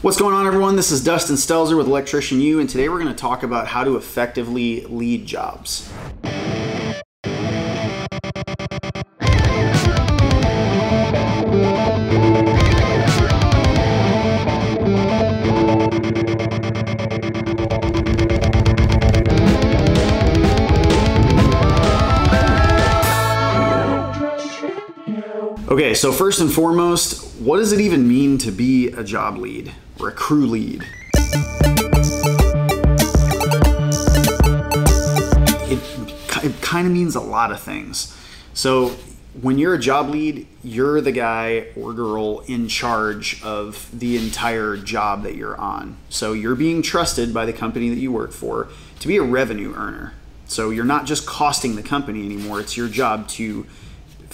What's going on, everyone? This is Dustin Stelzer with Electrician U, and today we're going to talk about how to effectively lead jobs. Okay, so first and foremost, what does it even mean to be a job lead or a crew lead? It, it kind of means a lot of things. So, when you're a job lead, you're the guy or girl in charge of the entire job that you're on. So, you're being trusted by the company that you work for to be a revenue earner. So, you're not just costing the company anymore, it's your job to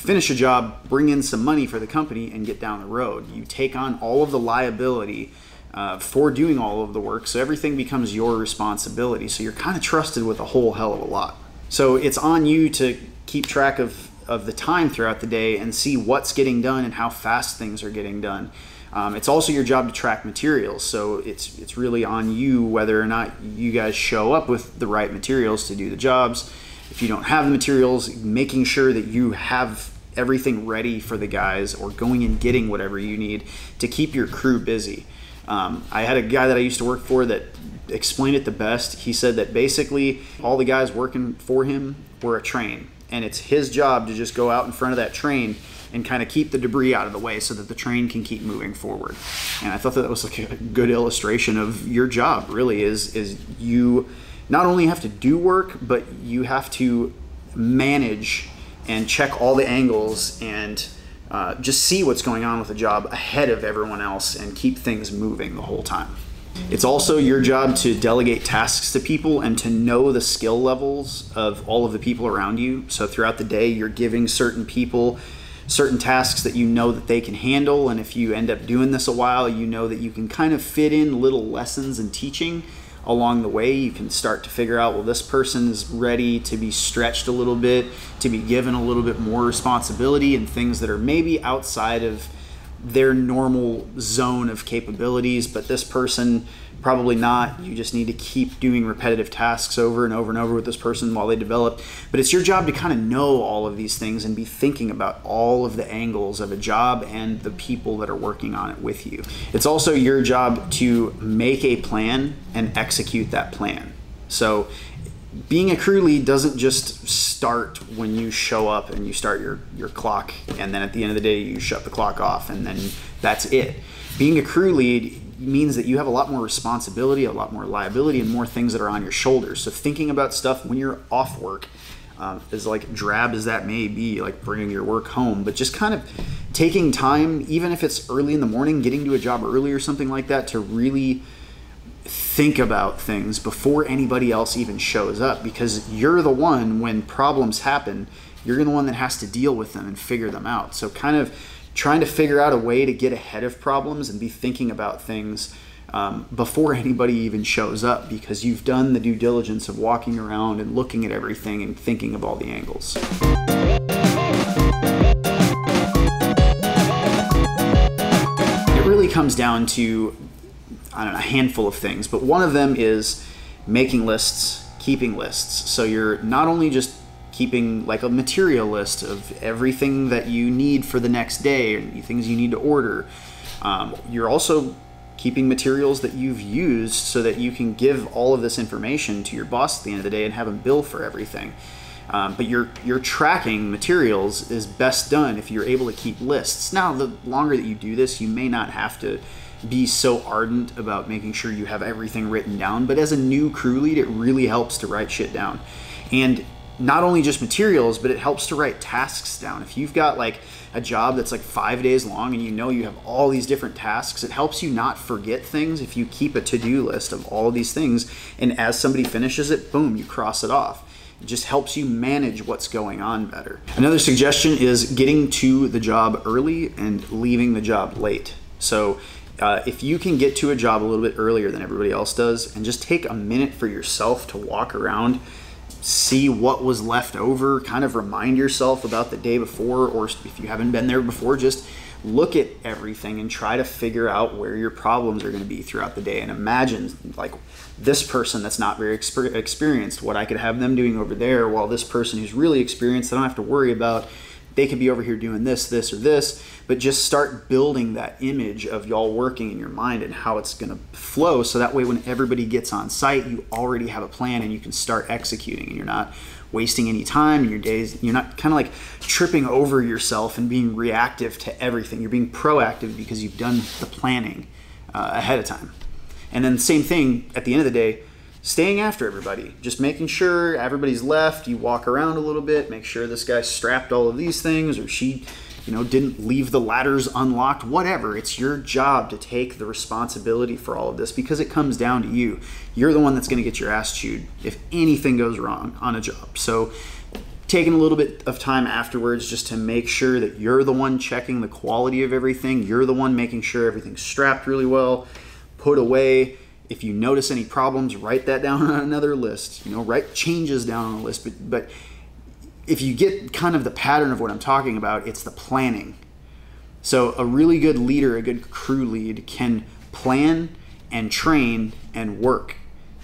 finish a job, bring in some money for the company, and get down the road. You take on all of the liability uh, for doing all of the work, so everything becomes your responsibility. So you're kind of trusted with a whole hell of a lot. So it's on you to keep track of, of the time throughout the day and see what's getting done and how fast things are getting done. Um, it's also your job to track materials, so it's it's really on you whether or not you guys show up with the right materials to do the jobs if you don't have the materials, making sure that you have everything ready for the guys or going and getting whatever you need to keep your crew busy. Um, I had a guy that I used to work for that explained it the best. He said that basically all the guys working for him were a train, and it's his job to just go out in front of that train and kind of keep the debris out of the way so that the train can keep moving forward. And I thought that, that was like a good illustration of your job. Really, is is you not only have to do work, but you have to manage and check all the angles and uh, just see what's going on with the job ahead of everyone else and keep things moving the whole time. It's also your job to delegate tasks to people and to know the skill levels of all of the people around you. So throughout the day, you're giving certain people certain tasks that you know that they can handle. And if you end up doing this a while, you know that you can kind of fit in little lessons and teaching along the way you can start to figure out well this person is ready to be stretched a little bit to be given a little bit more responsibility and things that are maybe outside of their normal zone of capabilities but this person probably not. You just need to keep doing repetitive tasks over and over and over with this person while they develop. But it's your job to kind of know all of these things and be thinking about all of the angles of a job and the people that are working on it with you. It's also your job to make a plan and execute that plan. So being a crew lead doesn't just start when you show up and you start your, your clock and then at the end of the day you shut the clock off and then that's it. Being a crew lead, means that you have a lot more responsibility, a lot more liability, and more things that are on your shoulders. So thinking about stuff when you're off work, um, as like drab as that may be, like bringing your work home, but just kind of taking time, even if it's early in the morning, getting to a job early or something like that, to really think about things before anybody else even shows up because you're the one when problems happen you're the one that has to deal with them and figure them out so kind of trying to figure out a way to get ahead of problems and be thinking about things um, before anybody even shows up because you've done the due diligence of walking around and looking at everything and thinking of all the angles. It really comes down to I don't know, a handful of things, but one of them is making lists, keeping lists. So you're not only just keeping like a material list of everything that you need for the next day and things you need to order. Um, you're also keeping materials that you've used so that you can give all of this information to your boss at the end of the day and have them bill for everything. Um, but your your tracking materials is best done if you're able to keep lists. Now, the longer that you do this, you may not have to be so ardent about making sure you have everything written down. But as a new crew lead, it really helps to write shit down. And not only just materials, but it helps to write tasks down. If you've got like a job that's like five days long and you know you have all these different tasks, it helps you not forget things if you keep a to do list of all of these things. And as somebody finishes it, boom, you cross it off. It just helps you manage what's going on better. Another suggestion is getting to the job early and leaving the job late. So uh, if you can get to a job a little bit earlier than everybody else does and just take a minute for yourself to walk around see what was left over, kind of remind yourself about the day before, or if you haven't been there before, just look at everything and try to figure out where your problems are going to be throughout the day. And imagine like this person that's not very exper- experienced what i could have them doing over there while this person who's really experienced i don't have to worry about they could be over here doing this this or this but just start building that image of y'all working in your mind and how it's going to flow so that way when everybody gets on site you already have a plan and you can start executing and you're not wasting any time in your days. You're not kind of like tripping over yourself and being reactive to everything. You're being proactive because you've done the planning uh, ahead of time. And then, same thing at the end of the day, staying after everybody, just making sure everybody's left. You walk around a little bit, make sure this guy strapped all of these things or she you know, didn't leave the ladders unlocked, whatever. It's your job to take the responsibility for all of this because it comes down to you. You're the one that's going to get your ass chewed if anything goes wrong on a job. So, taking a little bit of time afterwards just to make sure that you're the one checking the quality of everything, you're the one making sure everything's strapped really well, put away. If you notice any problems, write that down on another list. You know, write changes down on a list, but but if you get kind of the pattern of what I'm talking about, it's the planning. So, a really good leader, a good crew lead, can plan and train and work,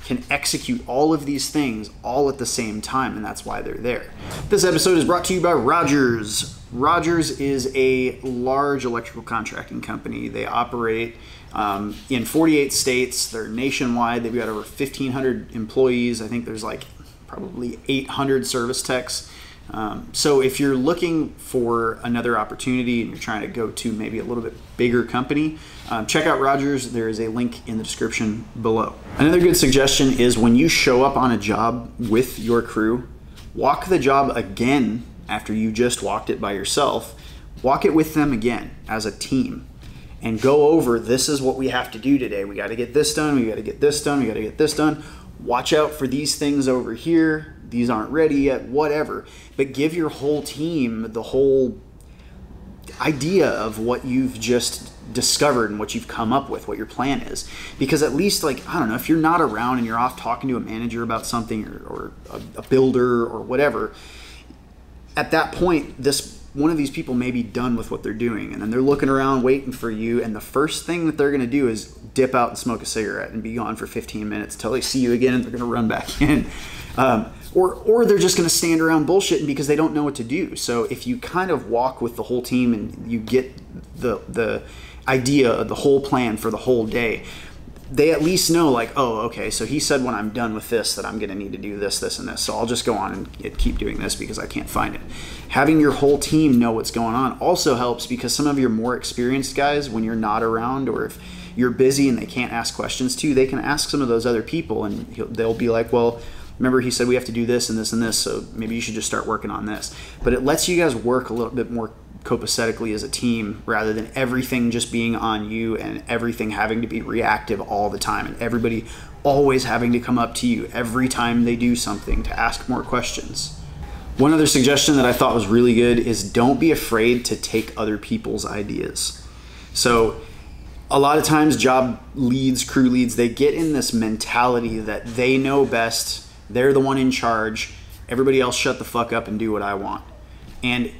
can execute all of these things all at the same time, and that's why they're there. This episode is brought to you by Rogers. Rogers is a large electrical contracting company. They operate um, in 48 states, they're nationwide. They've got over 1,500 employees. I think there's like probably 800 service techs. Um, so if you're looking for another opportunity and you're trying to go to maybe a little bit bigger company, um, check out Rogers. There is a link in the description below. Another good suggestion is when you show up on a job with your crew, walk the job again after you just walked it by yourself. Walk it with them again as a team and go over this is what we have to do today. We got to get this done. We got to get this done. We got to get this done. Watch out for these things over here these aren't ready yet, whatever. But give your whole team the whole idea of what you've just discovered and what you've come up with, what your plan is. Because at least, like, I don't know, if you're not around and you're off talking to a manager about something or, or a, a builder or whatever, at that point, this one of these people may be done with what they're doing and then they're looking around waiting for you and the first thing that they're going to do is dip out and smoke a cigarette and be gone for 15 minutes until they see you again and they're going to run back in um, or or they're just going to stand around bullshitting because they don't know what to do. So if you kind of walk with the whole team and you get the the idea of the whole plan for the whole day, they at least know like, oh, okay, so he said when I'm done with this that I'm going to need to do this, this, and this. So I'll just go on and keep doing this because I can't find it. Having your whole team know what's going on also helps because some of your more experienced guys, when you're not around or if you're busy and they can't ask questions to, they can ask some of those other people and they'll be like, well remember he said we have to do this and this and this so maybe you should just start working on this. But it lets you guys work a little bit more copacetically as a team rather than everything just being on you and everything having to be reactive all the time and everybody always having to come up to you every time they do something to ask more questions. One other suggestion that i thought was really good is don't be afraid to take other people's ideas. So a lot of times job leads crew leads they get in this mentality that they know best they're the one in charge. Everybody else shut the fuck up and do what I want. And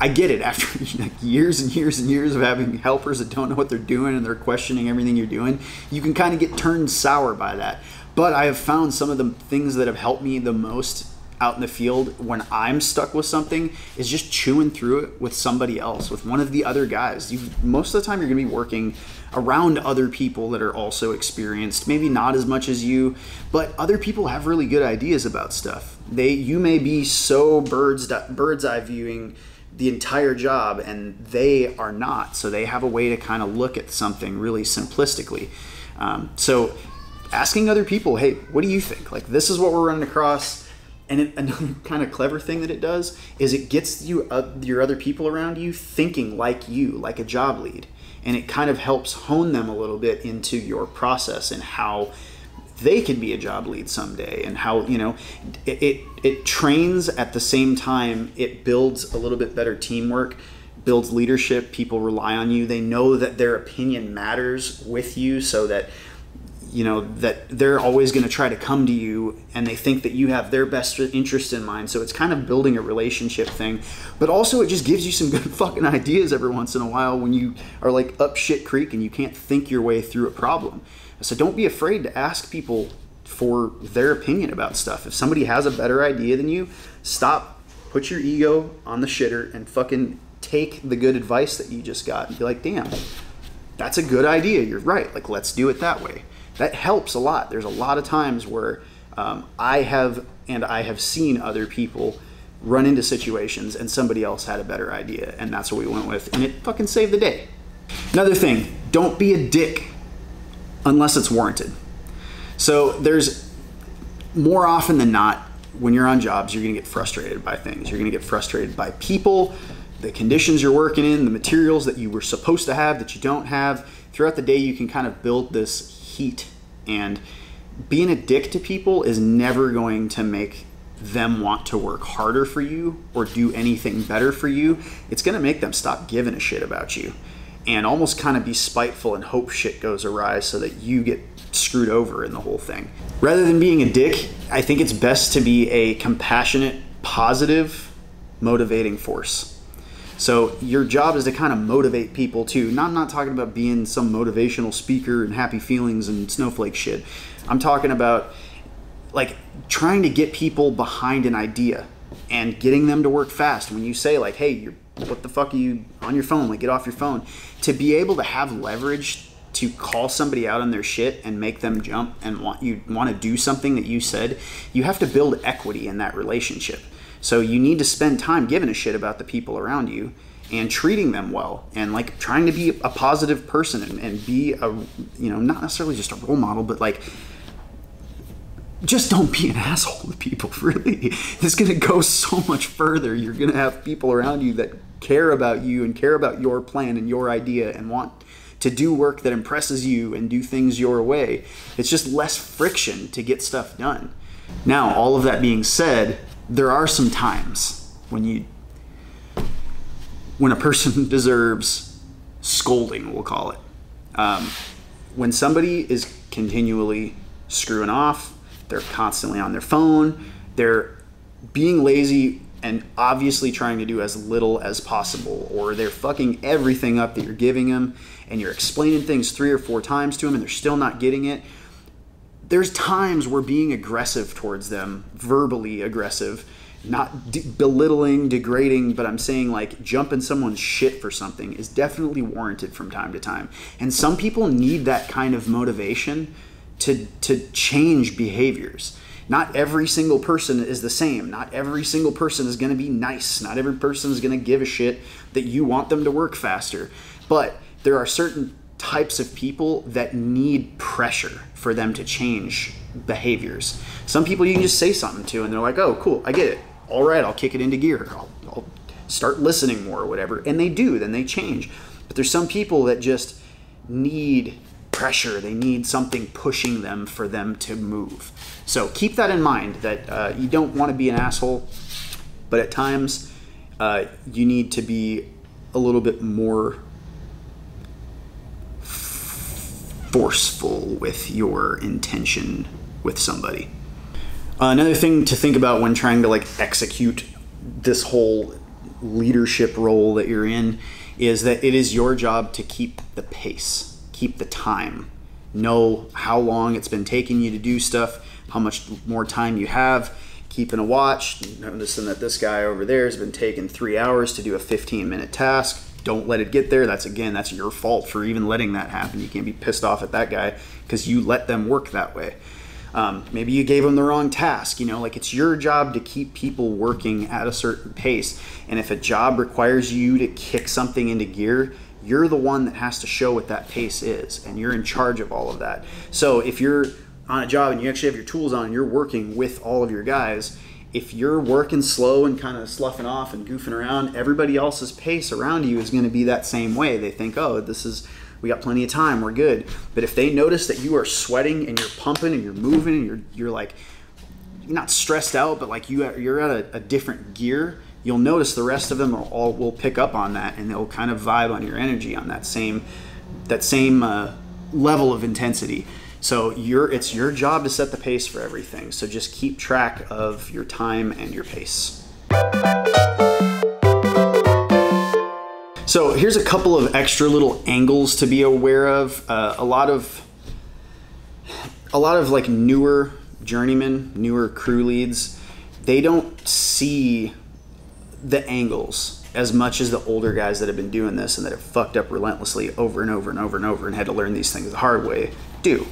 I get it after like years and years and years of having helpers that don't know what they're doing and they're questioning everything you're doing. You can kind of get turned sour by that. But I have found some of the things that have helped me the most out in the field when I'm stuck with something is just chewing through it with somebody else, with one of the other guys. You most of the time you're going to be working around other people that are also experienced, maybe not as much as you, but other people have really good ideas about stuff. They you may be so bird's bird's eye viewing the entire job and they are not. So they have a way to kind of look at something really simplistically. Um, so asking other people, hey, what do you think? Like this is what we're running across and it, another kind of clever thing that it does is it gets you uh, your other people around you thinking like you, like a job lead, and it kind of helps hone them a little bit into your process and how they can be a job lead someday and how you know it, it, it trains at the same time. It builds a little bit better teamwork builds leadership. People rely on you. They know that their opinion matters with you so that you know that they're always going to try to come to you and they think that you have their best interest in mind. So it's kind of building a relationship thing. But also it just gives you some good fucking ideas every once in a while when you are like up shit creek and you can't think your way through a problem. So don't be afraid to ask people for their opinion about stuff. If somebody has a better idea than you stop put your ego on the shitter and fucking take the good advice that you just got. And be like damn that's a good idea. You're right. Like let's do it that way that helps a lot. There's a lot of times where um, I have and I have seen other people run into situations and somebody else had a better idea and that's what we went with and it fucking saved the day. Another thing, don't be a dick unless it's warranted. So there's more often than not when you're on jobs, you're to get frustrated by things. You're to get frustrated by people, the conditions you're working in, the materials that you were supposed to have that you don't have. Throughout the day, you can kind of build this heat and being a dick to people is never going to make them want to work harder for you or do anything better for you. It's going to make them stop giving a shit about you and almost kind of be spiteful and hope shit goes awry so that you get screwed over in the whole thing. Rather than being a dick, I think it's best to be a compassionate, positive, motivating force. So your job is to kind of motivate people too. Not, I'm not talking about being some motivational speaker and happy feelings and snowflake shit. I'm talking about like trying to get people behind an idea and getting them to work fast. When you say like, "Hey, you're, what the fuck are you on your phone? Like, get off your phone." To be able to have leverage to call somebody out on their shit and make them jump and want you want to do something that you said, you have to build equity in that relationship. So you need to spend time giving a shit about the people around you and treating them well and like trying to be a positive person and, and be a you know not necessarily just a role model but like just don't be an asshole to people really. It's going to go so much further. You're going to have people around you that care about you and care about your plan and your idea and want to do work that impresses you and do things your way. It's just less friction to get stuff done. Now all of that being said there are some times when you when a person deserves scolding we'll call it. Um, when somebody is continually screwing off they're constantly on their phone they're being lazy and obviously trying to do as little as possible or they're fucking everything up that you're giving them and you're explaining things three or four times to them and they're still not getting it there's times where being aggressive towards them, verbally aggressive, not de- belittling, degrading, but I'm saying like jumping someone's shit for something is definitely warranted from time to time. And some people need that kind of motivation to to change behaviors. Not every single person is the same. Not every single person is going to be nice. Not every person is going to give a shit that you want them to work faster. But there are certain types of people that need pressure for them to change behaviors. Some people you can just say something to and they're like, oh, cool, I get it. All right, I'll kick it into gear. I'll, I'll start listening more or whatever. And they do, then they change. But there's some people that just need pressure. They need something pushing them for them to move. So keep that in mind that uh, you don't want to be an asshole, but at times uh, you need to be a little bit more forceful with your intention with somebody. Uh, another thing to think about when trying to like execute this whole leadership role that you're in is that it is your job to keep the pace, keep the time, know how long it's been taking you to do stuff, how much more time you have, keeping a watch, noticing that this guy over there has been taking three hours to do a 15 minute task don't let it get there. That's again, that's your fault for even letting that happen. You can't be pissed off at that guy because you let them work that way. Um, maybe you gave them the wrong task. You know, like it's your job to keep people working at a certain pace. And if a job requires you to kick something into gear, you're the one that has to show what that pace is, and you're in charge of all of that. So if you're on a job and you actually have your tools on and you're working with all of your guys, if you're working slow and kind of sloughing off and goofing around, everybody else's pace around you is going to be that same way. They think, oh, this is, we got plenty of time, we're good. But if they notice that you are sweating and you're pumping and you're moving and you're, you're like, you're not stressed out, but like you, you're at a, a different gear, you'll notice the rest of them all will pick up on that and they'll kind of vibe on your energy on that same, that same uh, level of intensity. So it's your job to set the pace for everything. So just keep track of your time and your pace. So here's a couple of extra little angles to be aware of. Uh, a lot of a lot of like newer journeymen, newer crew leads, they don't see the angles as much as the older guys that have been doing this and that have fucked up relentlessly over and over and over and over and had to learn these things the hard way do.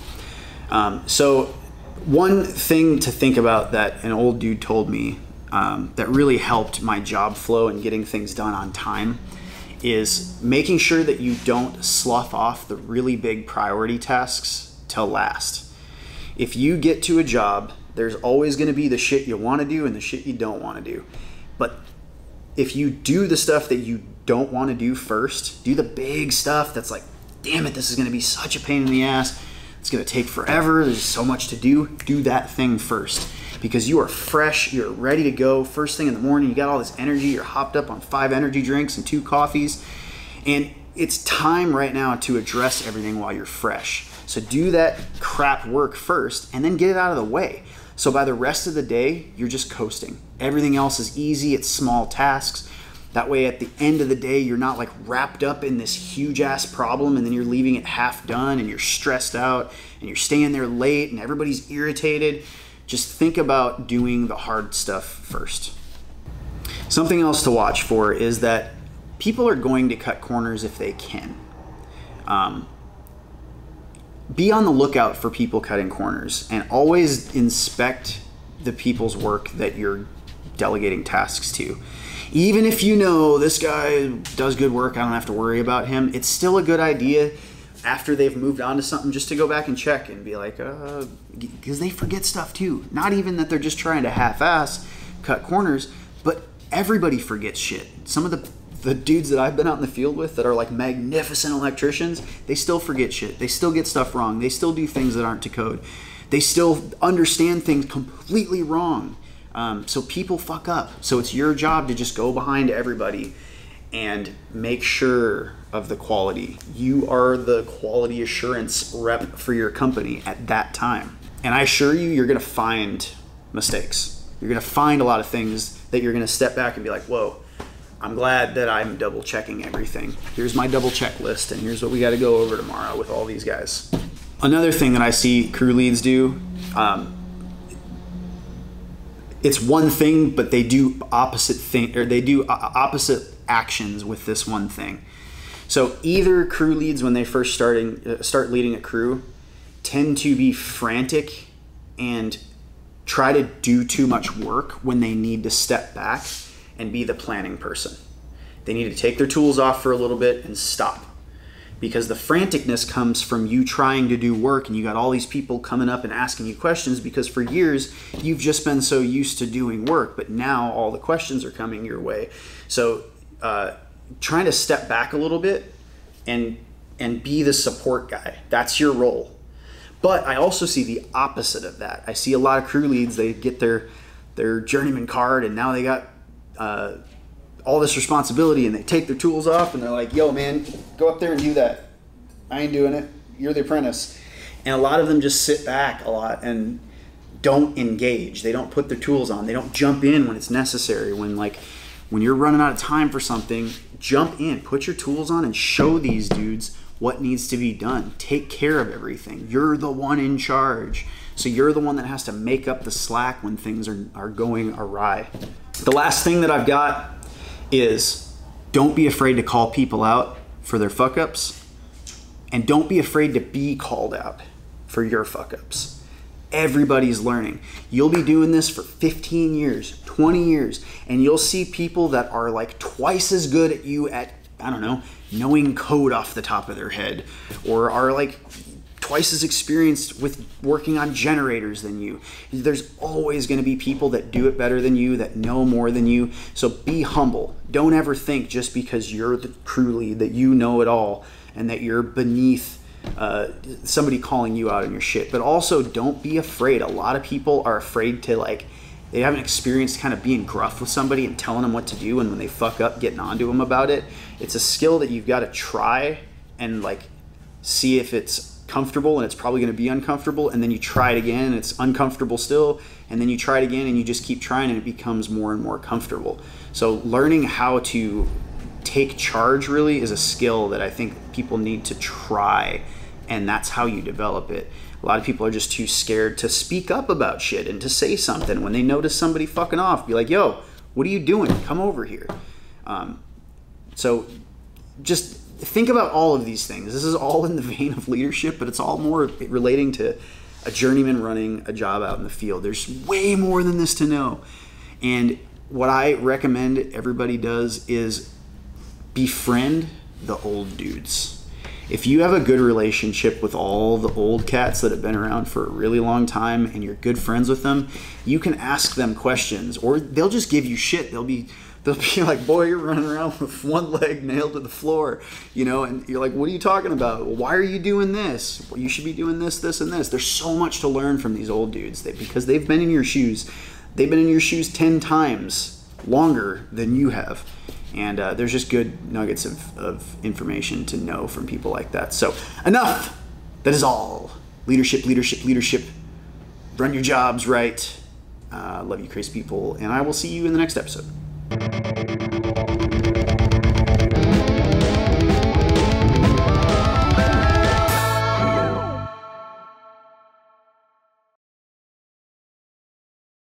Um, so, one thing to think about that an old dude told me um, that really helped my job flow and getting things done on time is making sure that you don't slough off the really big priority tasks till last. If you get to a job, there's always going to be the shit you want to do and the shit you don't want to do. But if you do the stuff that you don't want to do first, do the big stuff that's like, damn it, this is going to be such a pain in the ass. It's going to take forever. There's so much to do. Do that thing first because you are fresh, you're ready to go. First thing in the morning, you got all this energy, you're hopped up on five energy drinks and two coffees. And it's time right now to address everything while you're fresh. So do that crap work first and then get it out of the way. So by the rest of the day, you're just coasting. Everything else is easy, it's small tasks. That way, at the end of the day, you're not like wrapped up in this huge ass problem and then you're leaving it half done and you're stressed out and you're staying there late and everybody's irritated just think about doing the hard stuff first. Something else to watch for is that people are going to cut corners if they can. Um, be on the lookout for people cutting corners and always inspect the people's work that you're delegating tasks to. Even if you know this guy does good work, I don't have to worry about him, it's still a good idea after they've moved on to something just to go back and check and be like, because uh, they forget stuff too. Not even that they're just trying to half-ass cut corners, but everybody forgets shit. Some of the the dudes that I've been out in the field with that are like magnificent electricians, they still forget shit. They still get stuff wrong. They still do things that aren't to code. They still understand things completely wrong. Um, so people fuck up. So it's your job to just go behind everybody and make sure of the quality. You are the quality assurance rep for your company at that time. And I assure you, you're going to find mistakes. You're going to find a lot of things that you're going to step back and be like, whoa, I'm glad that I'm double checking everything. Here's my double checklist, and here's what we got to go over tomorrow with all these guys. Another thing that I see crew leads do, um, it's one thing, but they do opposite thing, or they do opposite actions with this one thing. So either crew leads when they first starting uh, start leading a crew tend to be frantic and try to do too much work when they need to step back and be the planning person. They need to take their tools off for a little bit and stop. Because the franticness comes from you trying to do work and you got all these people coming up and asking you questions because for years you've just been so used to doing work, but now all the questions are coming your way. So uh, trying to step back a little bit and and be the support guy. That's your role. But I also see the opposite of that. I see a lot of crew leads. They get their their journeyman card, and now they got uh, all this responsibility, and they take their tools off, and they're like, "Yo, man, go up there and do that. I ain't doing it. You're the apprentice." And a lot of them just sit back a lot and don't engage. They don't put their tools on. They don't jump in when it's necessary. When like when you're running out of time for something, jump in, put your tools on, and show these dudes what needs to be done. Take care of everything. You're the one in charge. So you're the one that has to make up the slack when things are, are going awry. The last thing that I've got is don't be afraid to call people out for their fuck ups, and don't be afraid to be called out for your fuck ups. Everybody's learning. You'll be doing this for 15 years, 20 years, and you'll see people that are like twice as good at you at, I don't know, knowing code off the top of their head, or are like twice as experienced with working on generators than you. There's always going to be people that do it better than you, that know more than you. So be humble. Don't ever think just because you're the crew lead that you know it all and that you're beneath uh, somebody calling you out on your shit. But also, don't be afraid. A lot of people are afraid to like. They haven't experienced kind of being gruff with somebody and telling them what to do, and when they fuck up, getting onto them about it. It's a skill that you've got to try and like see if it's comfortable and it's probably going to be uncomfortable and then you try it again and it's uncomfortable still and then you try it again and you just keep trying and it becomes more and more comfortable. So learning how to take charge really is a skill that i think people need to try and that's how you develop it. A lot of people are just too scared to speak up about shit and to say something. When they notice somebody fucking off be like yo what are you doing? Come over here. Um, so just think about all of these things. This is all in the vein of leadership, but it's all more relating to a journeyman running a job out in the field. There's way more than this to know. And what I recommend everybody does is befriend the old dudes. If you have a good relationship with all the old cats that have been around for a really long time and you're good friends with them, you can ask them questions or they'll just give you shit. They'll be they'll be like, "Boy, you're running around with one leg nailed to the floor," you know, and you're like, "What are you talking about? Why are you doing this? Well, you should be doing this, this, and this." There's so much to learn from these old dudes they, because they've been in your shoes. They've been in your shoes ten times longer than you have, and uh, there's just good nuggets of, of information to know from people like that. So enough. That is all. Leadership, leadership, leadership. Run your jobs right. Uh, love you, crazy people, and I will see you in the next episode. Thank you.